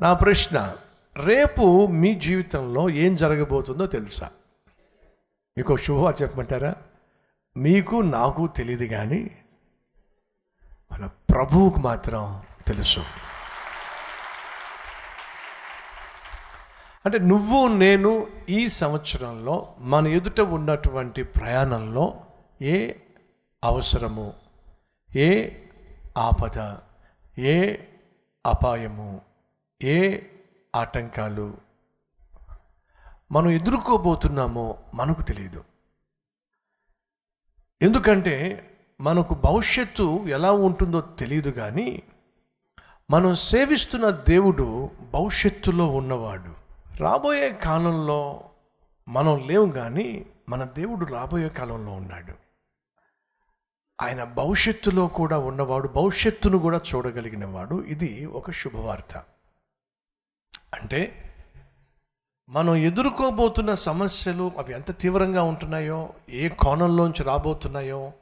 నా ప్రశ్న రేపు మీ జీవితంలో ఏం జరగబోతుందో తెలుసా? మీకు ఒక శుభవా చెప్పమంటారా? మీకు నాకు తెలియదు కానీ మన ప్రభువుకు మాత్రం తెలుసు. అంటే నువ్వు నేను ఈ సంవత్సరంలో మన ఎదుట ఉన్నటువంటి ప్రయాణంలో ఏ అవసరము? ఏ ఆపద? ఏ అపాయము? ఏ ఆటంకాలు మనం ఎదుర్కోబోతున్నామో మనకు తెలియదు. ఎందుకంటే మనకు భవిష్యత్తు ఎలా ఉంటుందో తెలియదు కానీ మనం సేవిస్తున్న దేవుడు భవిష్యత్తులో ఉన్నవాడు. రాబోయే కాలంలో మనం లేవు కానీ మన దేవుడు రాబోయే కాలంలో ఉన్నాడు. ఆయన భవిష్యత్తులో కూడా ఉన్నవాడు భవిష్యత్తును కూడా చూడగలిగిన వాడు. ఇది ఒక శుభవార్త. అంటే మనం ఎదుర్కోబోతున్న సమస్యలు అవి ఎంత తీవ్రంగా ఉంటున్నాయో ఏ కోణంలోంచి రాబోతున్నాయో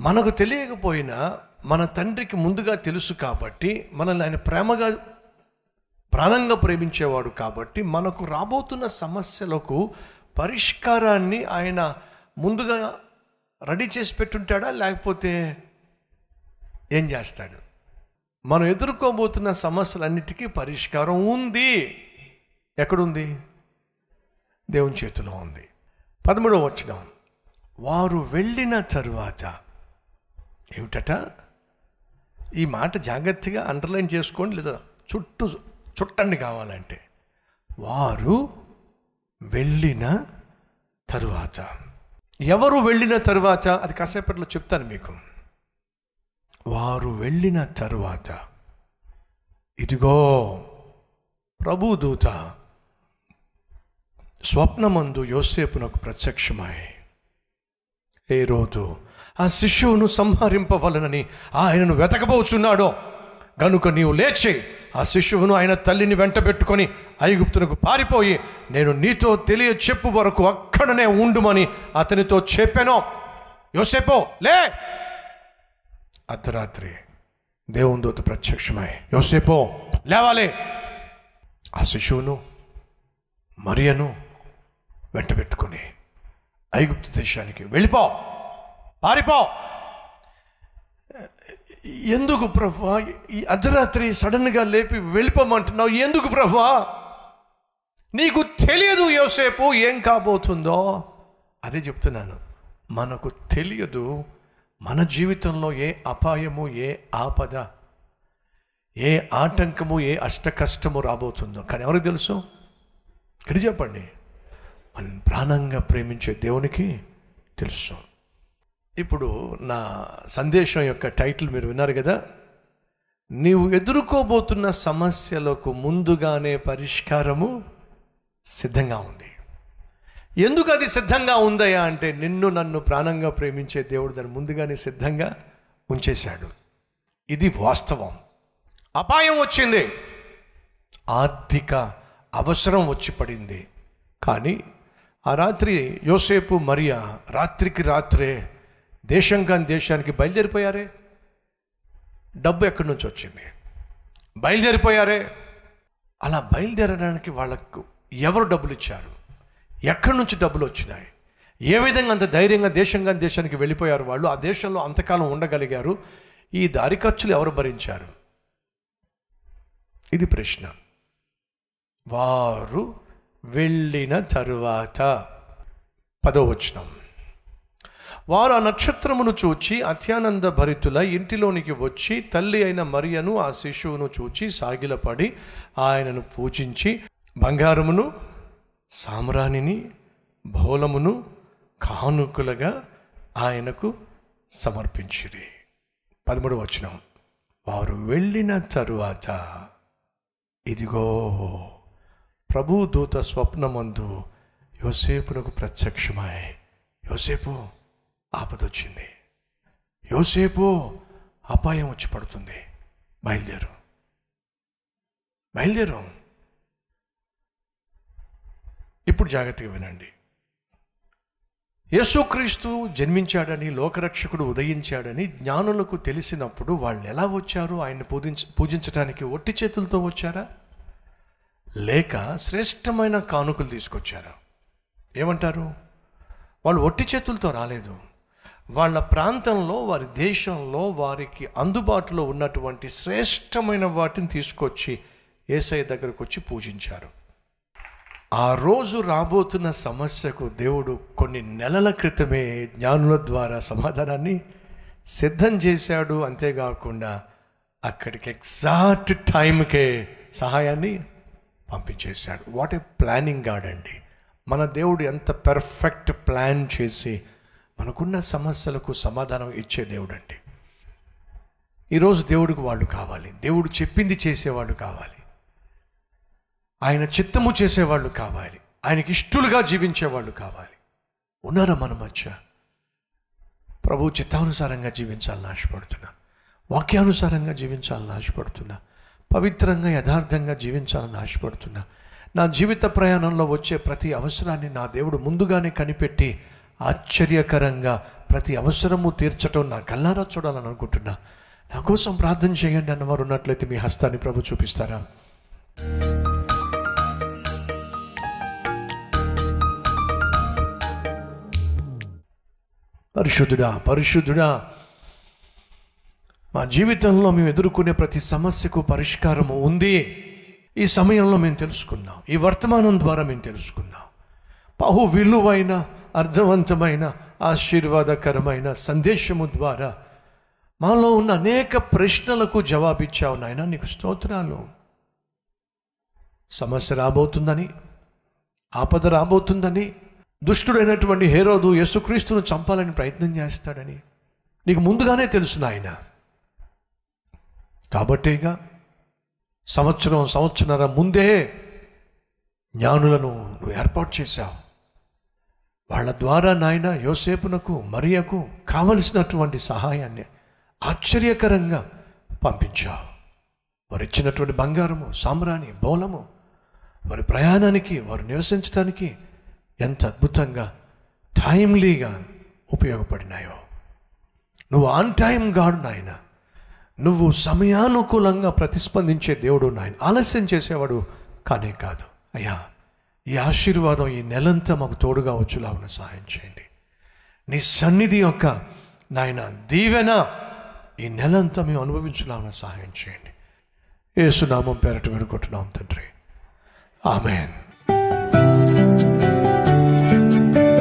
మనకు తెలియకపోయినా మన తండ్రికి ముందుగా తెలుసు కాబట్టి మనల్ని ఆయన ప్రేమగా ప్రాణంగా ప్రేమించేవాడు కాబట్టి మనకు రాబోతున్న సమస్యలకు పరిష్కారాన్ని ఆయన ముందుగా రెడీ చేసి పెట్టుంటాడా లేకపోతే ఏం చేస్తాడు? మనం ఎదుర్కోబోతున్న సమస్యలన్నిటికీ పరిష్కారం ఉంది. ఎక్కడుంది? దేవుని చేతిలో ఉంది. పదమూడవ వచ్చిన వారు వెళ్ళిన తరువాత ఏమిటట? ఈ మాట జాగ్రత్తగా అండర్లైన్ చేసుకోండి లేదా చుట్టూ చుట్టండి కావాలంటే. వారు వెళ్ళిన తరువాత. ఎవరు వెళ్ళిన తరువాత? అది కాసేపట్లో చెప్తాను మీకు. వారు వెళ్ళిన తరువాత ఇదిగో ప్రభుదూత స్వప్నమందు యోసేపునకు ప్రత్యక్షమై. ఏ రోజు ఆ శిశువును సంహరింపవలనని ఆయనను వెతకబోచున్నాడో గనుక నీవు లేచి ఆ శిశువును ఆయన తల్లిని వెంట పెట్టుకొని ఐగుప్తునకు పారిపోయి నేను నీతో తెలియ చెప్పు వరకు అక్కడనే ఉండుమని అతనితో చెప్పాను. యోసేపో లే! అర్ధరాత్రి దేవుని దూత ప్రత్యక్షమై యోసేపో లేవాలి. ఆ శిశువును మరియను వెంట పెట్టుకొని ఐగుప్తు దేశానికి వెళ్ళిపో పారిపో. ఎందుకు ప్రభా? ఈ అర్ధరాత్రి సడన్గా లేపి వెళ్ళిపోమంటున్నావు? ఎందుకు ప్రభా? నీకు తెలియదు యోసేపు ఏం కాబోతుందో. అదే చెప్తున్నాను. మనకు తెలియదు మన జీవితంలో ఏ అపాయము ఏ ఆపద ఏ ఆటంకము ఏ అష్ట కష్టము రాబోతుందో. కానీ ఎవరికి తెలుసు? ఇక్కడ చెప్పండి. మన ప్రాణంగా ప్రేమించే దేవునికి తెలుసు. ఇప్పుడు నా సందేశం యొక్క టైటిల్ మీరు విన్నారు కదా? నీవు ఎదుర్కోబోతున్న సమస్యలకు ముందుగానే పరిష్కారము సిద్ధంగా ఉంది. ఎందుకు అది సిద్ధంగా ఉందయ్యా అంటే నిన్ను నన్ను ప్రాణంగా ప్రేమించే దేవుడు దాన్ని ముందుగానే సిద్ధంగా ఉంచేశాడు. ఇది వాస్తవం. అపాయం వచ్చింది. ఆర్థిక అవసరం వచ్చి పడింది. కానీ ఆ రాత్రి యోసేపు మరియా రాత్రికి రాత్రే దేశం కాని దేశానికి బయలుదేరిపోయారే? డబ్బు ఎక్కడి నుంచి వచ్చింది? బయలుదేరిపోయారే? అలా బయలుదేరడానికి వాళ్ళకు ఎవరు డబ్బులు ఇచ్చారు? ఎక్కడి నుంచి డబ్బులు వచ్చినాయి? ఏ విధంగా అంత ధైర్యంగా దేశంగా దేశానికి వెళ్ళిపోయారు వాళ్ళు? ఆ దేశంలో అంతకాలం ఉండగలిగారు? ఈ దారి ఖర్చులు ఎవరు భరించారు? ఇది ప్రశ్న. వారు వెళ్ళిన తరువాత. పదోవచనం వారు ఆ నక్షత్రమును చూచి అత్యానంద భరితుల ఇంటిలోనికి వచ్చి తల్లి అయిన మరియను ఆ శిశువును చూచి సాగిలపడి ఆయనను పూజించి బంగారమును సామ్రాణిని భోలమును కానుకలుగా ఆయనకు సమర్పించిరి. పదమూడు వచనం. వారు వెళ్ళిన తరువాత ఇదిగో ప్రభు దూత స్వప్నమందు యోసేపునకు ప్రత్యక్షమై యోసేపు ఆపదొచ్చింది. యోసేపు అపాయం వచ్చి పడుతుంది. బయలుదేరు. బయలుదేరు. ఇప్పుడు జాగ్రత్తగా వినండి. యేసుక్రీస్తు జన్మించాడని లోకరక్షకుడు ఉదయించాడని జ్ఞానులకు తెలిసినప్పుడు వాళ్ళు ఎలా వచ్చారు? ఆయన్ని పూజించ పూజించడానికి ఒట్టి చేతులతో వచ్చారా? లేక శ్రేష్టమైన కానుకలు తీసుకొచ్చారా? ఏమంటారు? వాళ్ళు ఒట్టి చేతులతో రాలేదు. వాళ్ళ ప్రాంతంలో వారి దేశంలో వారికి అందుబాటులో ఉన్నటువంటి శ్రేష్టమైన వాటిని తీసుకొచ్చి ఏసఐ దగ్గరకు వచ్చి పూజించారు. ఆ రోజు రాబోతున్న సమస్యకు దేవుడు కొన్ని నెలల క్రితమే జ్ఞానుల ద్వారా సమాధానాన్ని సిద్ధం చేశాడు. అంతేకాకుండా అక్కడికి ఎగ్జాక్ట్ టైంకే సహాయాన్ని పంపించేశాడు. వాట్ ఏ ప్లానింగ్ గాడ్ అండి. మన దేవుడు ఎంత పెర్ఫెక్ట్ ప్లాన్ చేసి మనకున్న సమస్యలకు సమాధానం ఇచ్చే దేవుడు అండి ఈరోజు దేవుడికి వాళ్ళు కావాలి. దేవుడు చెప్పింది చేసేవాళ్ళు కావాలి. ఆయన చిత్తము చేసేవాళ్ళు కావాలి. ఆయనకి ఇష్టలుగా జీవించేవాళ్ళు కావాలి. ఉన్నారా మన మధ్య? ప్రభు చిత్తానుసారంగా జీవించాలని ఆశపడుతున్నా. వాక్యానుసారంగా జీవించాలని ఆశపడుతున్నా. పవిత్రంగా యథార్థంగా జీవించాలని ఆశపడుతున్నా. నా జీవిత ప్రయాణంలో వచ్చే ప్రతి అవసరాన్ని నా దేవుడు ముందుగానే కనిపెట్టి ఆశ్చర్యకరంగా ప్రతి అవసరము తీర్చటం నా కల్లారా చూడాలని అనుకుంటున్నా. నా కోసం ప్రార్థన చేయండి అన్నవారు ఉన్నట్లయితే మీ హస్తాన్ని ప్రభు చూపిస్తారా? పరిశుద్ధుడా పరిశుద్ధుడా. మా జీవితంలో మేము ఎదుర్కొనే ప్రతి సమస్యకు పరిష్కారము ఉంది. ఈ సమయంలో మేము తెలుసుకున్నాం. ఈ వర్తమానం ద్వారా మేము తెలుసుకున్నాం. బహు విలువైన అర్థవంతమైన ఆశీర్వాదకరమైన సందేశము ద్వారా మాలో ఉన్న అనేక ప్రశ్నలకు జవాబిచ్చావు నాయన. నీకు స్తోత్రాలు. సమస్య రాబోతుందని ఆపద రాబోతుందని దుష్టుడైనటువంటి హేరోదు యేసుక్రీస్తును చంపాలని ప్రయత్నం చేస్తాడని నీకు ముందుగానే తెలుసు నాయన. కాబట్టేగా సంవత్సరం సంవత్సరాల ముందే జ్ఞానులను నువ్వు ఏర్పాటు చేశావు. వాళ్ళ ద్వారా నాయన యోసేపునకు మరియకు కావలసినటువంటి సహాయాన్ని ఆశ్చర్యకరంగా పంపించావు. వారు ఇచ్చినటువంటి బంగారము సామ్రాణి బౌలము వారి ప్రయాణానికి వారు నివసించడానికి ఎంత అద్భుతంగా టైమ్లీగా ఉపయోగపడినాయో. నువ్వు ఆన్ టైం గాడు నాయన. నువ్వు సమయానుకూలంగా ప్రతిస్పందించే దేవుడు నాయన. ఆలస్యం చేసేవాడు కానే కాదు. అయ్యా ఈ ఆశీర్వాదం ఈ నెలంతా మాకు తోడుగా వచ్చులాగున సహాయం చేయండి. నీ సన్నిధి యొక్క నాయన దీవెన ఈ నెలంతా మేము అనుభవించులాగున సహాయం చేయండి. ఏసునామం పేరట వేడుకుంటున్నాం తండ్రి. ఆమెన్.